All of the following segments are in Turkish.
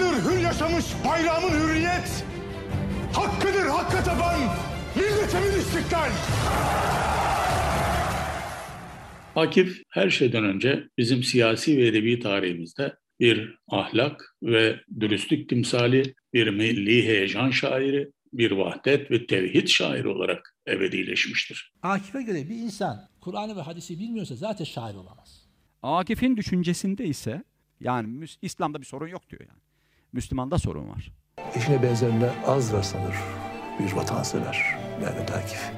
Hakkıdır hür yaşamış bayrağımın hürriyet. Hakkıdır hakka taban milletimin istiklal. Akif her şeyden önce bizim siyasi ve edebi tarihimizde bir ahlak ve dürüstlük timsali, bir milli heyecan şairi, bir vahdet ve tevhid şairi olarak ebedileşmiştir. Akif'e göre bir insan Kur'an'ı ve hadisi bilmiyorsa zaten şair olamaz. Akif'in düşüncesinde ise yani İslam'da bir sorun yok diyor yani. Müslümanda sorun var. Eşine benzerine az rastlanır bir vatansever Mehmet Akif.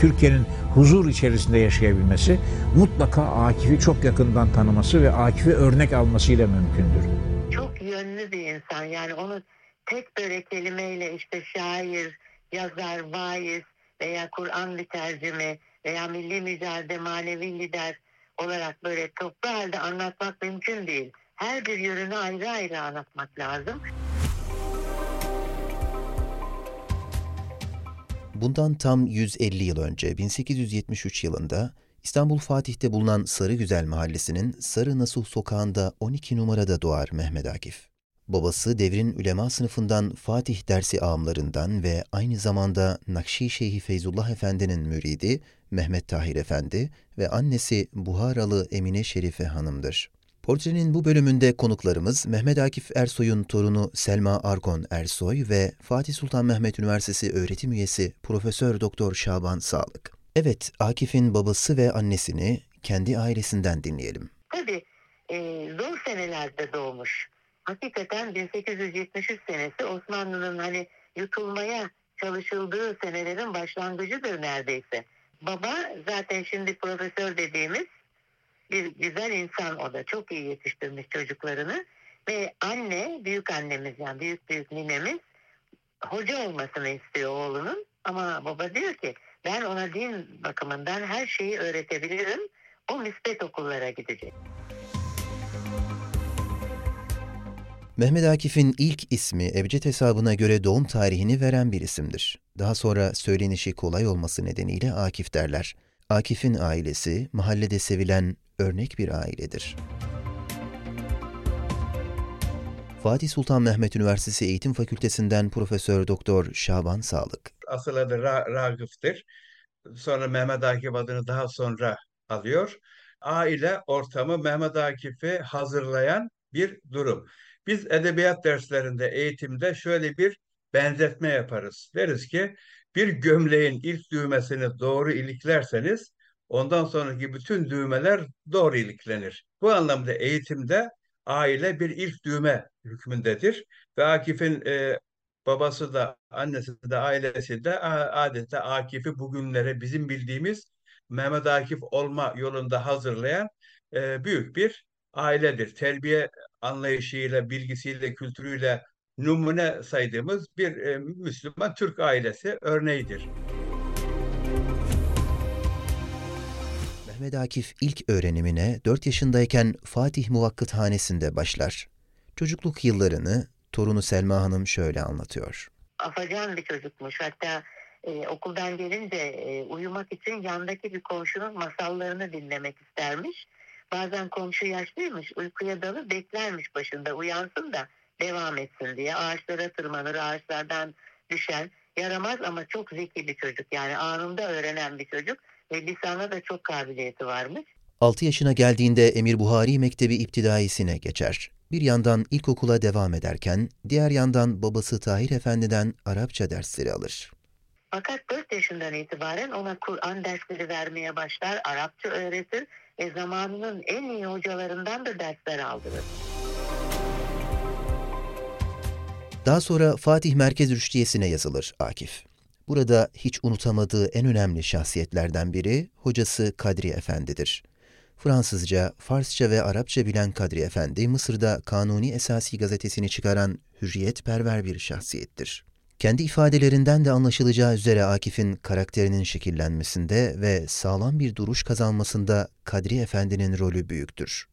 Türkiye'nin huzur içerisinde yaşayabilmesi mutlaka Akif'i çok yakından tanıması ve Akif'i örnek almasıyla mümkündür. çok yönlü bir insan. Yani onu tek böyle kelimeyle işte şair, yazar, vaiz veya Kur'an mütercimi veya milli mücadele manevi lider olarak böyle toplu halde anlatmak mümkün değil. Her bir yönünü ayrı ayrı anlatmak lazım. Bundan tam 150 yıl önce 1873 yılında İstanbul Fatih'te bulunan Sarıgüzel Mahallesi'nin Sarı Nasuh Sokağı'nda 12 numarada doğar Mehmet Akif. Babası devrin ulema sınıfından Fatih dersi ağamlarından ve aynı zamanda Nakşi Şeyhi Feyzullah Efendi'nin müridi Mehmet Tahir Efendi ve annesi Buharalı Emine Şerife Hanım'dır. Portrenin bu bölümünde konuklarımız Mehmet Akif Ersoy'un torunu Selma Argon Ersoy ve Fatih Sultan Mehmet Üniversitesi öğretim üyesi Profesör Doktor Şaban Sağlık. Evet, Akif'in babası ve annesini kendi ailesinden dinleyelim. Tabii e, zor senelerde doğmuş. Hakikaten 1873 senesi Osmanlı'nın hani yutulmaya çalışıldığı senelerin başlangıcıdır neredeyse. Baba zaten şimdi profesör dediğimiz bir güzel insan o da. Çok iyi yetiştirmiş çocuklarını. Ve anne, büyük annemiz yani büyük büyük ninemiz hoca olmasını istiyor oğlunun. Ama baba diyor ki ben ona din bakımından her şeyi öğretebilirim. O müspet okullara gidecek. Mehmet Akif'in ilk ismi Ebced hesabına göre doğum tarihini veren bir isimdir. Daha sonra söylenişi kolay olması nedeniyle Akif derler. Akif'in ailesi mahallede sevilen örnek bir ailedir. Fatih Sultan Mehmet Üniversitesi Eğitim Fakültesinden Profesör Doktor Şaban Sağlık. asıl adı Ra Ragıp'tır. Sonra Mehmet Akif adını daha sonra alıyor. Aile ortamı Mehmet Akif'i hazırlayan bir durum. Biz edebiyat derslerinde, eğitimde şöyle bir benzetme yaparız. Deriz ki bir gömleğin ilk düğmesini doğru iliklerseniz ondan sonraki bütün düğmeler doğru iliklenir. Bu anlamda eğitimde aile bir ilk düğme hükmündedir. Ve Akif'in e, babası da annesi de ailesi de adeta Akif'i bugünlere bizim bildiğimiz Mehmet Akif olma yolunda hazırlayan e, büyük bir ailedir. Terbiye anlayışıyla, bilgisiyle, kültürüyle numune saydığımız bir e, Müslüman Türk ailesi örneğidir. Mehmet Akif ilk öğrenimine 4 yaşındayken Fatih Muvakkıt Hanesi'nde başlar. Çocukluk yıllarını torunu Selma Hanım şöyle anlatıyor. afacan bir çocukmuş. Hatta e, okuldan gelince e, uyumak için yandaki bir komşunun masallarını dinlemek istermiş. Bazen komşu yaşlıymış, uykuya dalıp beklermiş başında uyansın da devam etsin diye. Ağaçlara tırmanır, ağaçlardan düşen, yaramaz ama çok zeki bir çocuk. Yani anında öğrenen bir çocuk ve lisana da çok kabiliyeti varmış. 6 yaşına geldiğinde Emir Buhari Mektebi İptidaisine geçer. Bir yandan ilkokula devam ederken diğer yandan babası Tahir Efendi'den Arapça dersleri alır. Fakat 4 yaşından itibaren ona Kur'an dersleri vermeye başlar, Arapça öğretir ve zamanının en iyi hocalarından da dersler aldırır. Daha sonra Fatih Merkez Rüştiyesi'ne yazılır Akif. Burada hiç unutamadığı en önemli şahsiyetlerden biri hocası Kadri Efendi'dir. Fransızca, Farsça ve Arapça bilen Kadri Efendi, Mısır'da Kanuni Esasi gazetesini çıkaran hürriyetperver bir şahsiyettir. Kendi ifadelerinden de anlaşılacağı üzere Akif'in karakterinin şekillenmesinde ve sağlam bir duruş kazanmasında Kadri Efendi'nin rolü büyüktür.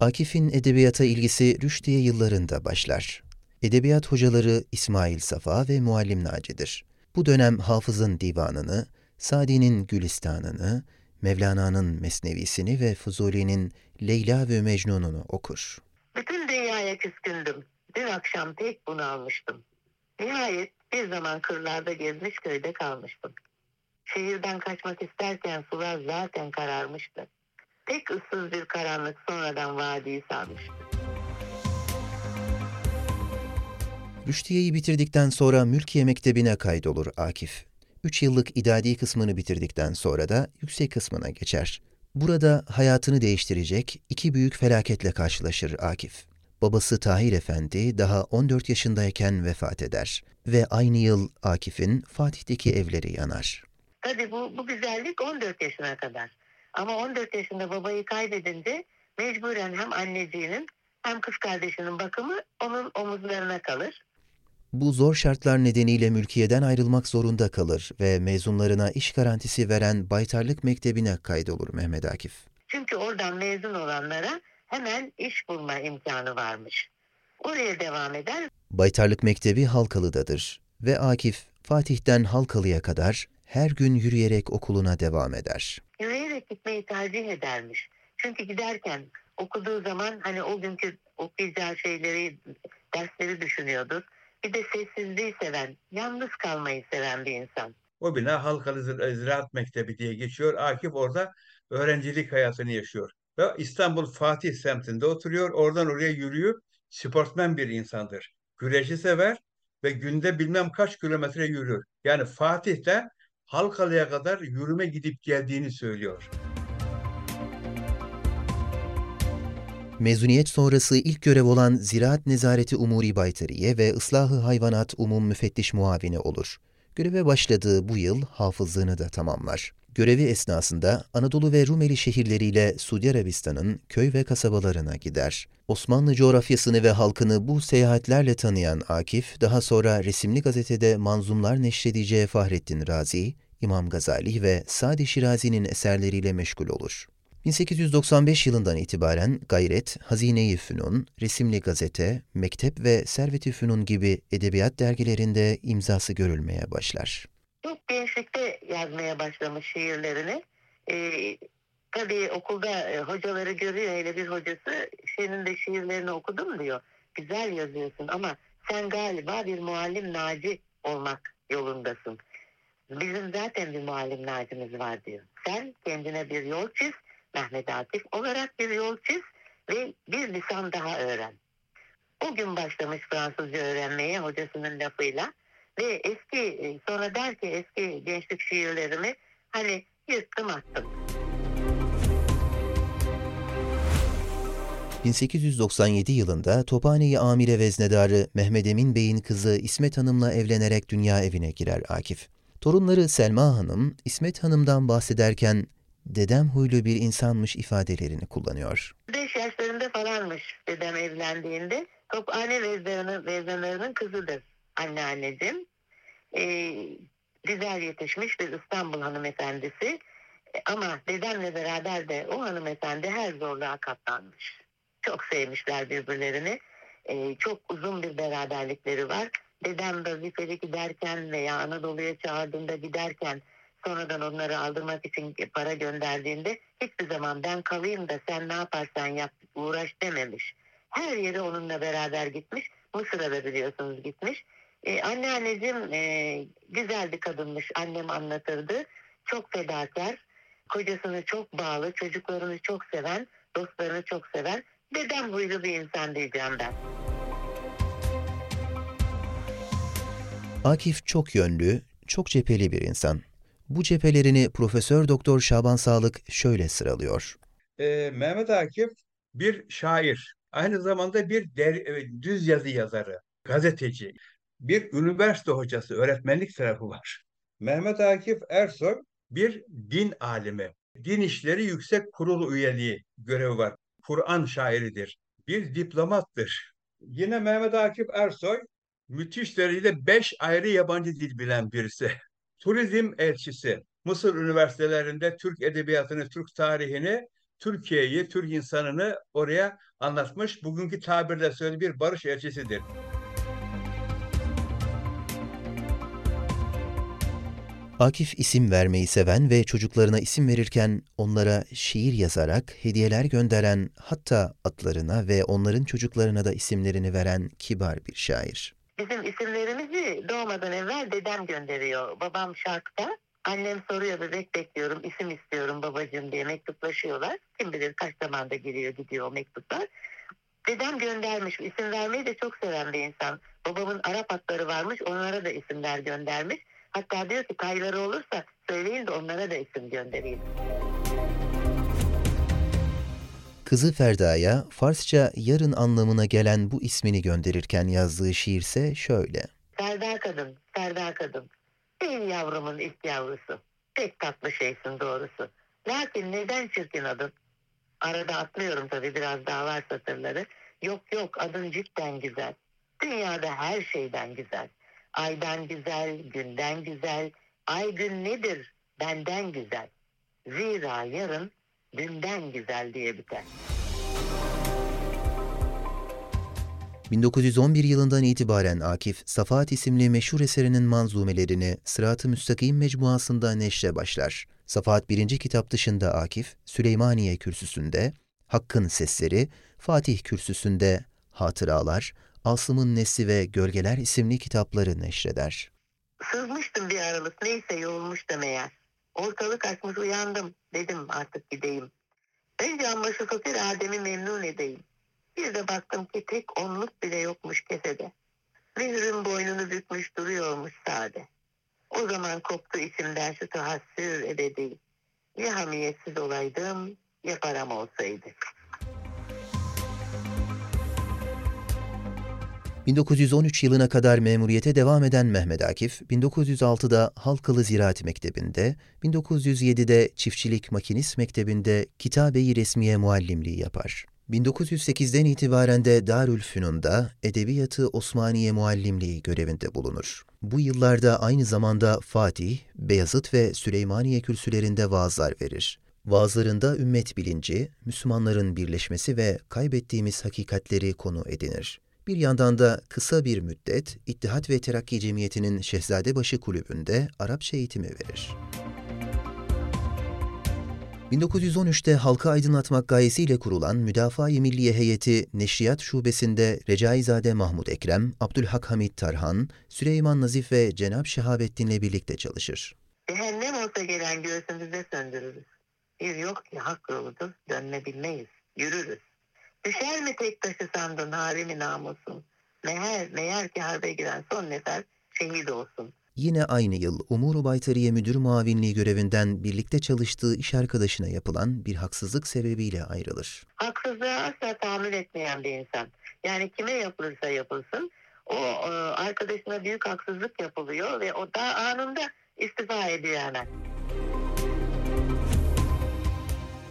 Akif'in edebiyata ilgisi Rüşdiye yıllarında başlar. Edebiyat hocaları İsmail Safa ve Muallim Naci'dir. Bu dönem Hafız'ın divanını, Sadi'nin Gülistan'ını, Mevlana'nın Mesnevisini ve Fuzuli'nin Leyla ve Mecnun'unu okur. Bütün dünyaya küskündüm. Dün akşam pek bunu almıştım. Nihayet bir zaman kırlarda gezmiş köyde kalmıştım. Şehirden kaçmak isterken sular zaten kararmıştı. Pek ıssız bir karanlık sonradan vadiyi sarmıştı. Rüştiye'yi bitirdikten sonra Mülkiye Mektebi'ne kaydolur Akif. Üç yıllık idadi kısmını bitirdikten sonra da yüksek kısmına geçer. Burada hayatını değiştirecek iki büyük felaketle karşılaşır Akif. Babası Tahir Efendi daha 14 yaşındayken vefat eder ve aynı yıl Akif'in Fatih'teki evleri yanar. Tabii bu, bu güzellik 14 yaşına kadar. Ama 14 yaşında babayı kaybedince mecburen hem anneciğinin hem kız kardeşinin bakımı onun omuzlarına kalır. Bu zor şartlar nedeniyle mülkiyeden ayrılmak zorunda kalır ve mezunlarına iş garantisi veren Baytarlık Mektebi'ne kaydolur Mehmet Akif. Çünkü oradan mezun olanlara hemen iş bulma imkanı varmış. Oraya devam eder. Baytarlık Mektebi Halkalı'dadır ve Akif Fatih'ten Halkalı'ya kadar her gün yürüyerek okuluna devam eder. Yürüyerek gitmeyi tercih edermiş. Çünkü giderken okuduğu zaman hani o günkü okuyacağı şeyleri, dersleri düşünüyordur. Bir de sessizliği seven, yalnız kalmayı seven bir insan. O bina Halkalı Zira- Ziraat Mektebi diye geçiyor. Akif orada öğrencilik hayatını yaşıyor. Ve İstanbul Fatih semtinde oturuyor. Oradan oraya yürüyüp sportmen bir insandır. Güreşi sever ve günde bilmem kaç kilometre yürür. Yani Fatih'ten Halkalı'ya kadar yürüme gidip geldiğini söylüyor. Mezuniyet sonrası ilk görev olan Ziraat Nezareti Umuri Baytariye ve Islahı Hayvanat Umum Müfettiş Muavini olur. Göreve başladığı bu yıl hafızlığını da tamamlar. Görevi esnasında Anadolu ve Rumeli şehirleriyle Suudi Arabistan'ın köy ve kasabalarına gider. Osmanlı coğrafyasını ve halkını bu seyahatlerle tanıyan Akif, daha sonra resimli gazetede manzumlar neşredeceği Fahrettin Razi, İmam Gazali ve Sadi Şirazi'nin eserleriyle meşgul olur. 1895 yılından itibaren Gayret, Hazine-i Fünun, Resimli Gazete, Mektep ve Servet-i Fünun gibi edebiyat dergilerinde imzası görülmeye başlar. Çok gençlikte yazmaya başlamış şiirlerini. Ee, tabii okulda e, hocaları görüyor. Hele bir hocası senin de şiirlerini okudum diyor. Güzel yazıyorsun ama sen galiba bir muallim naci olmak yolundasın. Bizim zaten bir muallim nacimiz var diyor. Sen kendine bir yol çiz. Mehmet Akif olarak bir yol çiz ve bir lisan daha öğren. O gün başlamış Fransızca öğrenmeye hocasının lafıyla ve eski e, sonra der ki eski gençlik şiirlerimi hani yırttım attım. 1897 yılında Tophane'yi amire veznedarı Mehmet Emin Bey'in kızı İsmet Hanım'la evlenerek dünya evine girer Akif. Torunları Selma Hanım, İsmet Hanım'dan bahsederken dedem huylu bir insanmış ifadelerini kullanıyor. 5 yaşlarında falanmış dedem evlendiğinde. Tophane veznedarının, veznedarının kızıdır anneanneciğim. Ee, güzel yetişmiş bir İstanbul hanımefendisi. E, Ama dedemle beraber de o hanımefendi her zorluğa katlanmış. Çok sevmişler birbirlerini. Ee, çok uzun bir beraberlikleri var. Dedem vazifeli giderken veya Anadolu'ya çağırdığında giderken sonradan onları aldırmak için para gönderdiğinde hiçbir zaman ben kalayım da sen ne yaparsan yap uğraş dememiş. Her yere onunla beraber gitmiş. Mısır'a da biliyorsunuz gitmiş. Ee, anneanneciğim e, güzel bir kadınmış. Annem anlatırdı. Çok fedakar. Kocasını çok bağlı. Çocuklarını çok seven. Dostlarını çok seven. Dedem huylu bir insan diyeceğim ben. Akif çok yönlü, çok cepheli bir insan. Bu cephelerini Profesör Doktor Şaban Sağlık şöyle sıralıyor. Ee, Mehmet Akif bir şair. Aynı zamanda bir der, e, düz yazı yazarı, gazeteci. Bir üniversite hocası, öğretmenlik tarafı var. Mehmet Akif Ersoy bir din alimi. Din İşleri Yüksek Kurulu üyeliği görevi var. Kur'an şairidir. Bir diplomattır. Yine Mehmet Akif Ersoy müthiş derecede beş ayrı yabancı dil bilen birisi. Turizm elçisi. Mısır üniversitelerinde Türk edebiyatını, Türk tarihini, Türkiye'yi, Türk insanını oraya anlatmış. Bugünkü tabirle söyle bir barış elçisidir. Akif isim vermeyi seven ve çocuklarına isim verirken onlara şiir yazarak hediyeler gönderen hatta atlarına ve onların çocuklarına da isimlerini veren kibar bir şair. Bizim isimlerimizi doğmadan evvel dedem gönderiyor. Babam şarkta. Annem soruyor bebek bekliyorum, isim istiyorum babacığım diye mektuplaşıyorlar. Kim bilir kaç zamanda geliyor gidiyor o mektuplar. Dedem göndermiş. İsim vermeyi de çok seven bir insan. Babamın Arap atları varmış. Onlara da isimler göndermiş. Hatta diyor ki kayları olursa söyleyin de onlara da isim göndereyim. Kızı Ferda'ya Farsça yarın anlamına gelen bu ismini gönderirken yazdığı şiirse şöyle. Serdar kadın, Serdar kadın. Ey yavrumun ilk yavrusu. Pek tatlı şeysin doğrusu. Lakin neden çirkin adın? Arada atlıyorum tabii biraz daha var satırları. Yok yok adın cidden güzel. Dünyada her şeyden güzel. Aydan güzel, günden güzel. Ay gün nedir? Benden güzel. Zira yarın dünden güzel diye biter. 1911 yılından itibaren Akif, Safahat isimli meşhur eserinin manzumelerini Sırat-ı Müstakim mecmuasında neşre başlar. Safahat birinci kitap dışında Akif, Süleymaniye kürsüsünde, Hakkın Sesleri, Fatih kürsüsünde Hatıralar, Asım'ın Nesli ve Gölgeler isimli kitapları neşreder. Sızmıştım bir aralık neyse yoğulmuş da meğer. Ortalık açmış uyandım dedim artık gideyim. Önce amma şu fakir Adem'i memnun edeyim. Bir de baktım ki tek onluk bile yokmuş kesede. Mührün boynunu bükmüş duruyormuş sade. O zaman koptu içimden şu tahassür ebedi. Ya hamiyetsiz olaydım ya param olsaydı. 1913 yılına kadar memuriyete devam eden Mehmet Akif, 1906'da Halkalı Ziraat Mektebi'nde, 1907'de Çiftçilik Makinist Mektebi'nde Kitabe-i Resmiye muallimliği yapar. 1908'den itibaren de Darülfünun'da Edebiyatı Osmaniye muallimliği görevinde bulunur. Bu yıllarda aynı zamanda Fatih, Beyazıt ve Süleymaniye kürsülerinde vaazlar verir. Vaazlarında ümmet bilinci, Müslümanların birleşmesi ve kaybettiğimiz hakikatleri konu edinir. Bir yandan da kısa bir müddet İttihat ve Terakki Cemiyeti'nin Şehzadebaşı Kulübü'nde Arapça eğitimi verir. 1913'te halka aydınlatmak gayesiyle kurulan Müdafaa-i Milliye Heyeti Neşriyat Şubesi'nde Recaizade Mahmud Ekrem, Abdülhak Hamid Tarhan, Süleyman Nazif ve Cenab Şehabettin'le birlikte çalışır. Cehennem olsa gelen göğsümüzde söndürürüz. Bir yok ki hak yoludur, dönme bilmeyiz, yürürüz. Düşer mi tek taşı sandın harimi namusun? Meğer, meğer ki harbe giren son nefer şehit olsun. Yine aynı yıl Umuru Baytariye Müdür Muavinliği görevinden birlikte çalıştığı iş arkadaşına yapılan bir haksızlık sebebiyle ayrılır. Haksızlığa asla tahammül etmeyen bir insan. Yani kime yapılırsa yapılsın o e, arkadaşına büyük haksızlık yapılıyor ve o da anında istifa ediyor hemen.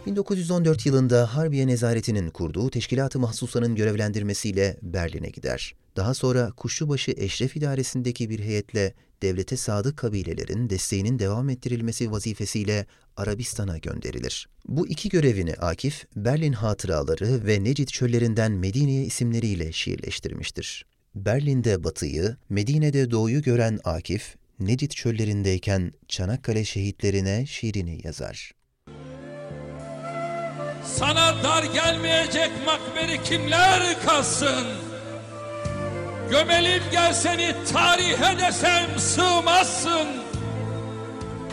1914 yılında Harbiye Nezareti'nin kurduğu Teşkilat-ı Mahsusa'nın görevlendirmesiyle Berlin'e gider. Daha sonra Kuşçubaşı Eşref İdaresi'ndeki bir heyetle devlete sadık kabilelerin desteğinin devam ettirilmesi vazifesiyle Arabistan'a gönderilir. Bu iki görevini Akif, Berlin Hatıraları ve Necid Çöllerinden Medine'ye isimleriyle şiirleştirmiştir. Berlin'de batıyı, Medine'de doğuyu gören Akif, Necid çöllerindeyken Çanakkale şehitlerine şiirini yazar. Sana dar gelmeyecek makberi kimler kalsın? Gömelim gel seni tarihe desem sığmazsın.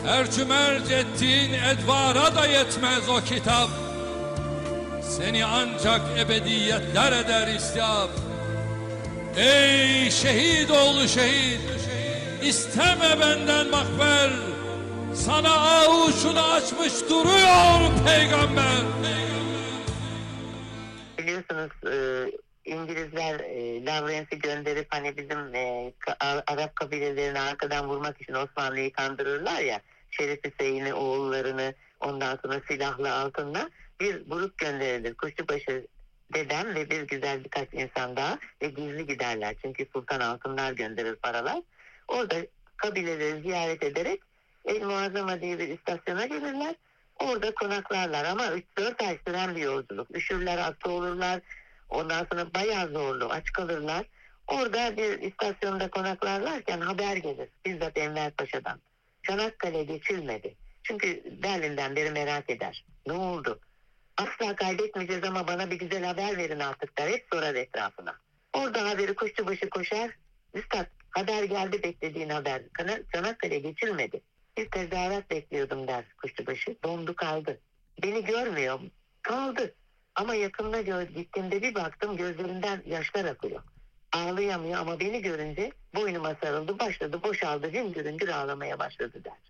Ercümerc ettiğin edvara da yetmez o kitap. Seni ancak ebediyetler eder istihap. Ey şehit oğlu şehit, isteme benden makber. Sana avuçunu açmış duruyor peygamber. Biliyorsunuz e, İngilizler e, gönderip hani bizim e, Arap kabilelerini arkadan vurmak için Osmanlı'yı kandırırlar ya. Şerif Hüseyin'i, oğullarını ondan sonra silahlı altınla bir grup gönderilir. Kuşçubaşı dedem ve bir güzel birkaç insan daha ve gizli giderler. Çünkü Sultan Altınlar gönderir paralar. Orada kabileleri ziyaret ederek El Muazzama diye bir istasyona gelirler. Orada konaklarlar ama 3-4 ay süren bir yolculuk. Üşürler, hasta olurlar. Ondan sonra bayağı zorlu, aç kalırlar. Orada bir istasyonda konaklarlarken haber gelir. Bizzat Enver Paşa'dan. Çanakkale geçilmedi. Çünkü Berlin'den beri merak eder. Ne oldu? Asla kaybetmeyeceğiz ama bana bir güzel haber verin artık der. Hep sorar etrafına. Orada haberi kuşçu başı koşar. Üstad haber geldi beklediğin haber. Çanakkale geçilmedi. Bir tezahürat bekliyordum der kuşçu başı. Dondu kaldı. Beni görmüyor. Kaldı. Ama yakında gör, gittiğimde bir baktım gözlerinden yaşlar akıyor. Ağlayamıyor ama beni görünce boynuma sarıldı başladı boşaldı hüngür hüngür ağlamaya başladı der.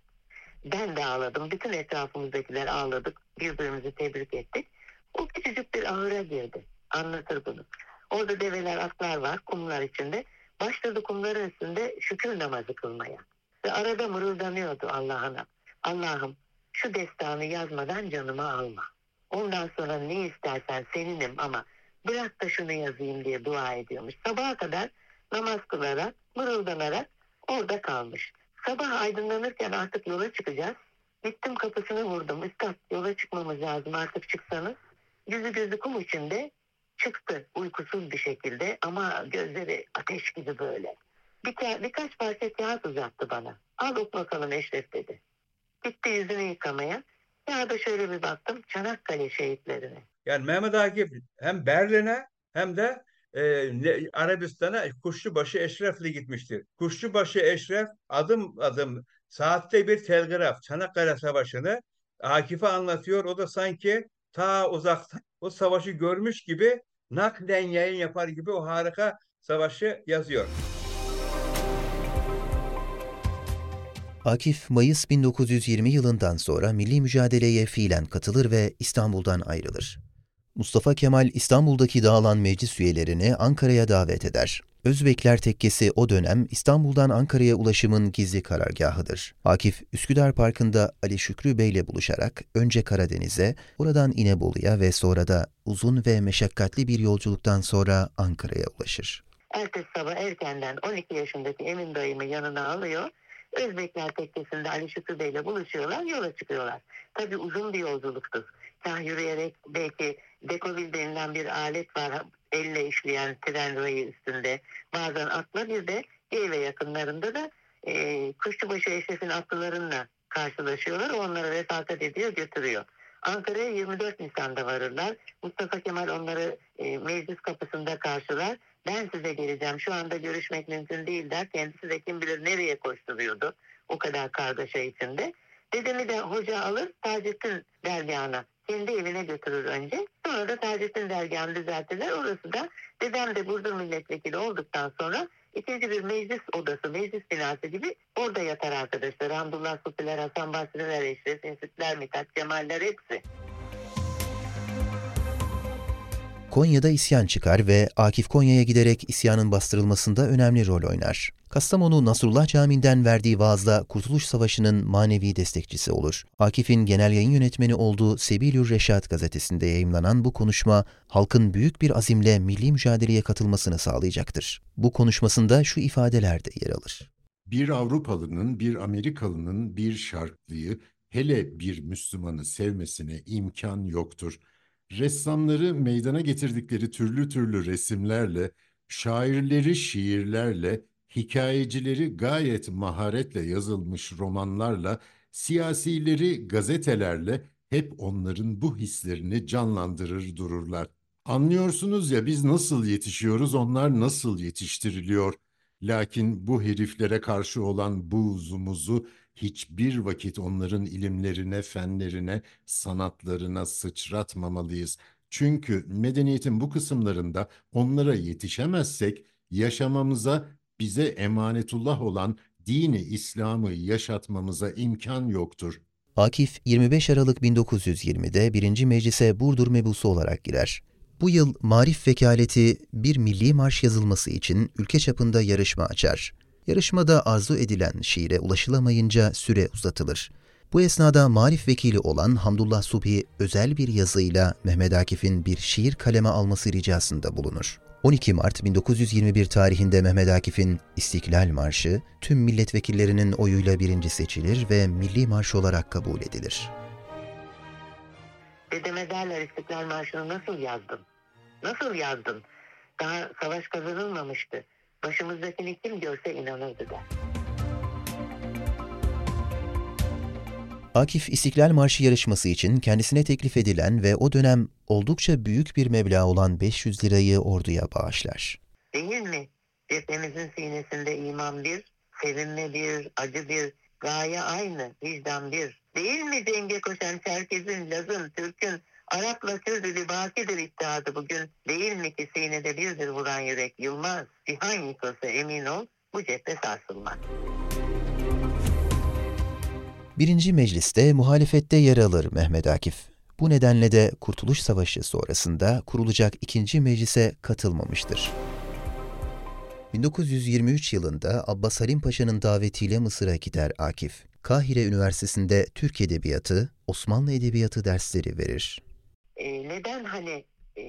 Ben de ağladım. Bütün etrafımızdakiler ağladık. Birbirimizi tebrik ettik. O küçücük bir ahıra girdi. Anlatır bunu. Orada develer, atlar var kumlar içinde. Başladı kumların üstünde şükür namazı kılmaya. Ve arada mırıldanıyordu Allah'ına. Allah'ım şu destanı yazmadan canımı alma. Ondan sonra ne istersen seninim ama bırak da şunu yazayım diye dua ediyormuş. Sabaha kadar namaz kılarak, mırıldanarak orada kalmış. Sabah aydınlanırken artık yola çıkacağız. Gittim kapısını vurdum. Üstad yola çıkmamız lazım artık çıksanız. Yüzü gözü kum içinde çıktı uykusuz bir şekilde ama gözleri ateş gibi böyle. Bir ka- birkaç parça kağıt uzattı bana. Al oku bakalım Eşref dedi. Gitti yüzünü yıkamaya. Ya da şöyle bir baktım Çanakkale şehitlerine. Yani Mehmet Akif hem Berlin'e hem de e, Arabistan'a Kuşçubaşı Eşref'le gitmiştir. Kuşçubaşı Eşref adım adım saatte bir telgraf Çanakkale Savaşı'nı Akif'e anlatıyor. O da sanki ta uzaktan o savaşı görmüş gibi naklen yayın yapar gibi o harika savaşı yazıyor. Akif, Mayıs 1920 yılından sonra milli mücadeleye fiilen katılır ve İstanbul'dan ayrılır. Mustafa Kemal İstanbul'daki dağılan meclis üyelerini Ankara'ya davet eder. Özbekler Tekkesi o dönem İstanbul'dan Ankara'ya ulaşımın gizli karargahıdır. Akif, Üsküdar Parkı'nda Ali Şükrü Bey'le buluşarak önce Karadeniz'e, oradan İnebolu'ya ve sonra da uzun ve meşakkatli bir yolculuktan sonra Ankara'ya ulaşır. Ertesi sabah erkenden 12 yaşındaki Emin dayımı yanına alıyor. Özbekler Tekkesi'nde Ali Şükrü Bey'le buluşuyorlar, yola çıkıyorlar. Tabii uzun bir yolculuktur. Kah yürüyerek belki dekovil denilen bir alet var, elle işleyen tren rayı üstünde. Bazen atla bir de Geyve yakınlarında da e, Kuşçubaşı Eşref'in atlılarınla karşılaşıyorlar. Onlara refakat ediyor, götürüyor. Ankara'ya 24 Nisan'da varırlar. Mustafa Kemal onları e, meclis kapısında karşılar. Ben size geleceğim. Şu anda görüşmek mümkün değil der. Kendisi de kim bilir nereye koşturuyordu. O kadar kargaşa içinde. Dedemi de hoca alır Taceddin dergahına. Kendi evine götürür önce. Sonra da Taceddin dergahını düzeltirler. Orası da dedem de Burdur milletvekili olduktan sonra ikinci bir meclis odası, meclis binası gibi orada yatar arkadaşlar. Hamdullah Supiler, Hasan Basriler, Eşref, Enstitüler, Mithat Cemaller hepsi. Konya'da isyan çıkar ve Akif Konya'ya giderek isyanın bastırılmasında önemli rol oynar. Kastamonu Nasrullah Camii'nden verdiği vaazla Kurtuluş Savaşı'nın manevi destekçisi olur. Akif'in genel yayın yönetmeni olduğu Sebilür Reşat gazetesinde yayımlanan bu konuşma, halkın büyük bir azimle milli mücadeleye katılmasını sağlayacaktır. Bu konuşmasında şu ifadeler de yer alır. Bir Avrupalının, bir Amerikalının, bir şarklıyı, hele bir Müslümanı sevmesine imkan yoktur. Ressamları meydana getirdikleri türlü türlü resimlerle, şairleri şiirlerle, hikayecileri gayet maharetle yazılmış romanlarla, siyasileri gazetelerle hep onların bu hislerini canlandırır dururlar. Anlıyorsunuz ya biz nasıl yetişiyoruz, onlar nasıl yetiştiriliyor. Lakin bu heriflere karşı olan buğzumuzu hiçbir vakit onların ilimlerine, fenlerine, sanatlarına sıçratmamalıyız. Çünkü medeniyetin bu kısımlarında onlara yetişemezsek yaşamamıza bize emanetullah olan dini İslam'ı yaşatmamıza imkan yoktur. Akif 25 Aralık 1920'de 1. Meclise Burdur mebusu olarak girer. Bu yıl Marif Vekaleti bir milli marş yazılması için ülke çapında yarışma açar. Yarışmada arzu edilen şiire ulaşılamayınca süre uzatılır. Bu esnada Marif Vekili olan Hamdullah Subhi özel bir yazıyla Mehmet Akif'in bir şiir kaleme alması ricasında bulunur. 12 Mart 1921 tarihinde Mehmet Akif'in İstiklal Marşı tüm milletvekillerinin oyuyla birinci seçilir ve milli marş olarak kabul edilir. Dedeme derler İstiklal Marşı'nı nasıl yazdın? Nasıl yazdın? Daha savaş kazanılmamıştı. Başımızdakini kim görse inanırdı der. Akif İstiklal Marşı yarışması için kendisine teklif edilen ve o dönem oldukça büyük bir meblağ olan 500 lirayı orduya bağışlar. Değil mi? Cephemizin sinesinde iman bir, sevinme bir, acı bir, gaye aynı, vicdan bir. Değil mi cenge koşan Çerkez'in, Laz'ın, Türk'ün, Arap'la Kürdü libakidir ittihadı bugün. Değil mi ki sinede birdir vuran yürek yılmaz. Cihan yıkılsa emin ol bu cephe sarsılmaz. Birinci mecliste muhalefette yer alır Mehmet Akif. Bu nedenle de Kurtuluş Savaşı sonrasında kurulacak ikinci meclise katılmamıştır. 1923 yılında Abbas Halim Paşa'nın davetiyle Mısır'a gider Akif. Kahire Üniversitesi'nde Türk Edebiyatı, Osmanlı Edebiyatı dersleri verir. E, neden hani e,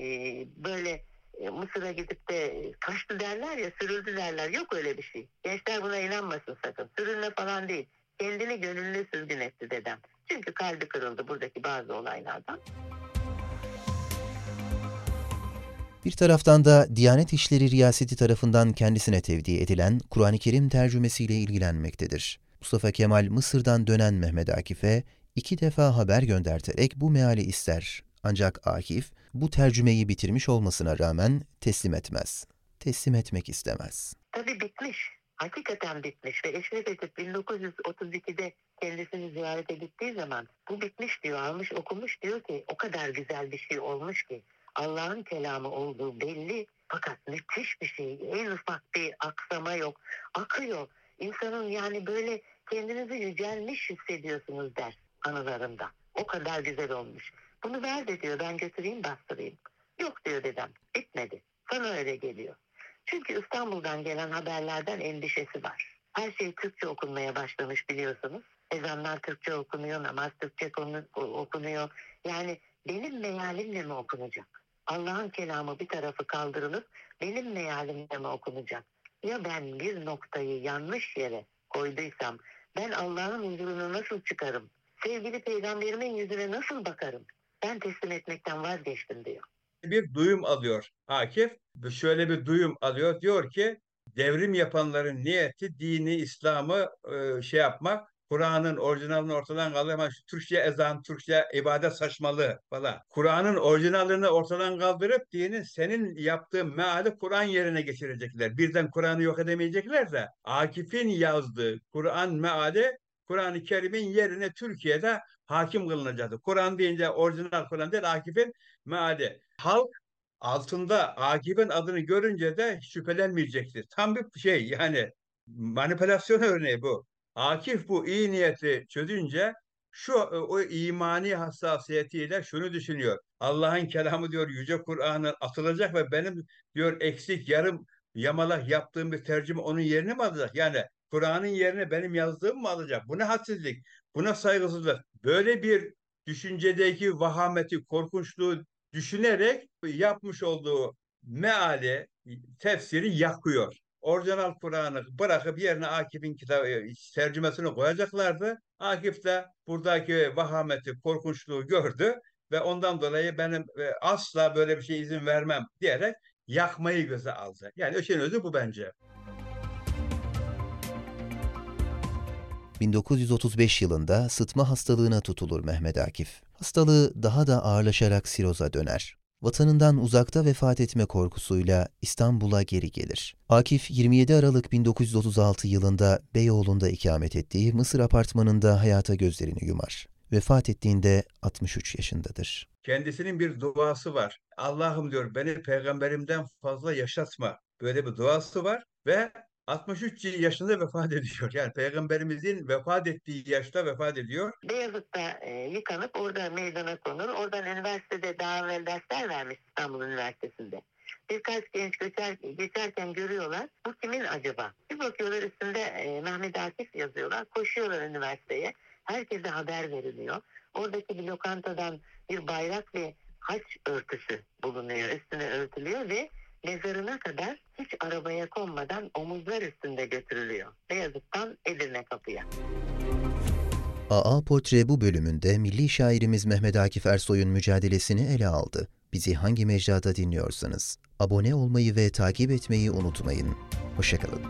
böyle e, Mısır'a gidip de kaçtı derler ya sürüldü derler. Yok öyle bir şey. Gençler buna inanmasın sakın. Sürülme falan değil. Kendini gönüllü sürgün etti dedem. Çünkü kalbi kırıldı buradaki bazı olaylardan. Bir taraftan da Diyanet İşleri Riyaseti tarafından kendisine tevdi edilen Kur'an-ı Kerim tercümesiyle ilgilenmektedir. Mustafa Kemal Mısır'dan dönen Mehmet Akif'e iki defa haber gönderterek bu meali ister. Ancak Akif bu tercümeyi bitirmiş olmasına rağmen teslim etmez. Teslim etmek istemez. Tabii bitmiş. Hakikaten bitmiş ve Eşref Edip 1932'de kendisini ziyarete gittiği zaman bu bitmiş diyor, almış okumuş diyor ki o kadar güzel bir şey olmuş ki Allah'ın kelamı olduğu belli fakat müthiş bir şey. En ufak bir aksama yok. Akıyor. İnsanın yani böyle kendinizi yücelmiş hissediyorsunuz der anılarında. O kadar güzel olmuş. Bunu ver de diyor ben götüreyim bastırayım. Yok diyor dedem bitmedi. Sana öyle geliyor. Çünkü İstanbul'dan gelen haberlerden endişesi var. Her şey Türkçe okunmaya başlamış biliyorsunuz. Ezanlar Türkçe okunuyor, namaz Türkçe okunuyor. Yani benim mealimle mi okunacak? Allah'ın kelamı bir tarafı kaldırılıp benim mealimle mi okunacak? Ya ben bir noktayı yanlış yere koyduysam ben Allah'ın huzuruna nasıl çıkarım? Sevgili peygamberimin yüzüne nasıl bakarım? Ben teslim etmekten vazgeçtim diyor. Bir duyum alıyor Akif. Şöyle bir duyum alıyor. Diyor ki devrim yapanların niyeti dini, İslam'ı e, şey yapmak, Kur'an'ın orijinalini ortadan kaldırmak, Türkçe ezan, Türkçe ibadet saçmalığı falan. Kur'an'ın orijinalini ortadan kaldırıp dinin senin yaptığın meali Kur'an yerine geçirecekler. Birden Kur'an'ı yok edemeyecekler de Akif'in yazdığı Kur'an meali Kur'an-ı Kerim'in yerine Türkiye'de hakim kılınacaktı. Kur'an deyince orijinal Kur'an değil Akif'in meali. Halk altında Akif'in adını görünce de şüphelenmeyecektir. Tam bir şey yani manipülasyon örneği bu. Akif bu iyi niyeti çözünce şu o imani hassasiyetiyle şunu düşünüyor. Allah'ın kelamı diyor yüce Kur'an'ın atılacak ve benim diyor eksik yarım yamalak yaptığım bir tercüme onun yerini mi alacak? Yani Kur'an'ın yerine benim yazdığım mı alacak? Bu ne hadsizlik, bu ne saygısızlık. Böyle bir düşüncedeki vahameti, korkunçluğu düşünerek yapmış olduğu meali, tefsiri yakıyor. Orijinal Kur'an'ı bırakıp yerine Akif'in kitabı tercümesini koyacaklardı. Akif de buradaki vahameti, korkunçluğu gördü ve ondan dolayı benim e, asla böyle bir şey izin vermem diyerek yakmayı göze aldı. Yani işin özü bu bence. 1935 yılında sıtma hastalığına tutulur Mehmet Akif. Hastalığı daha da ağırlaşarak siroza döner. Vatanından uzakta vefat etme korkusuyla İstanbul'a geri gelir. Akif 27 Aralık 1936 yılında Beyoğlu'nda ikamet ettiği Mısır apartmanında hayata gözlerini yumar. Vefat ettiğinde 63 yaşındadır. Kendisinin bir duası var. Allah'ım diyor beni peygamberimden fazla yaşatma. Böyle bir duası var ve 63 yaşında vefat ediyor. Yani peygamberimizin vefat ettiği yaşta vefat ediyor. Beyazıt'ta e, yıkanıp orada meydana konur. Oradan üniversitede daha evvel dersler vermiş İstanbul Üniversitesi'nde. Birkaç genç geçer, geçerken görüyorlar. Bu kimin acaba? Bir bakıyorlar üstünde e, Mehmet Akif yazıyorlar. Koşuyorlar üniversiteye. Herkese haber veriliyor. Oradaki bir lokantadan bir bayrak ve haç örtüsü bulunuyor. Üstüne örtülüyor ve mezarına kadar hiç arabaya konmadan omuzlar üstünde götürülüyor. Beyazıt'tan Edirne kapıya. AA Portre bu bölümünde milli şairimiz Mehmet Akif Ersoy'un mücadelesini ele aldı. Bizi hangi mecrada dinliyorsanız abone olmayı ve takip etmeyi unutmayın. Hoşçakalın.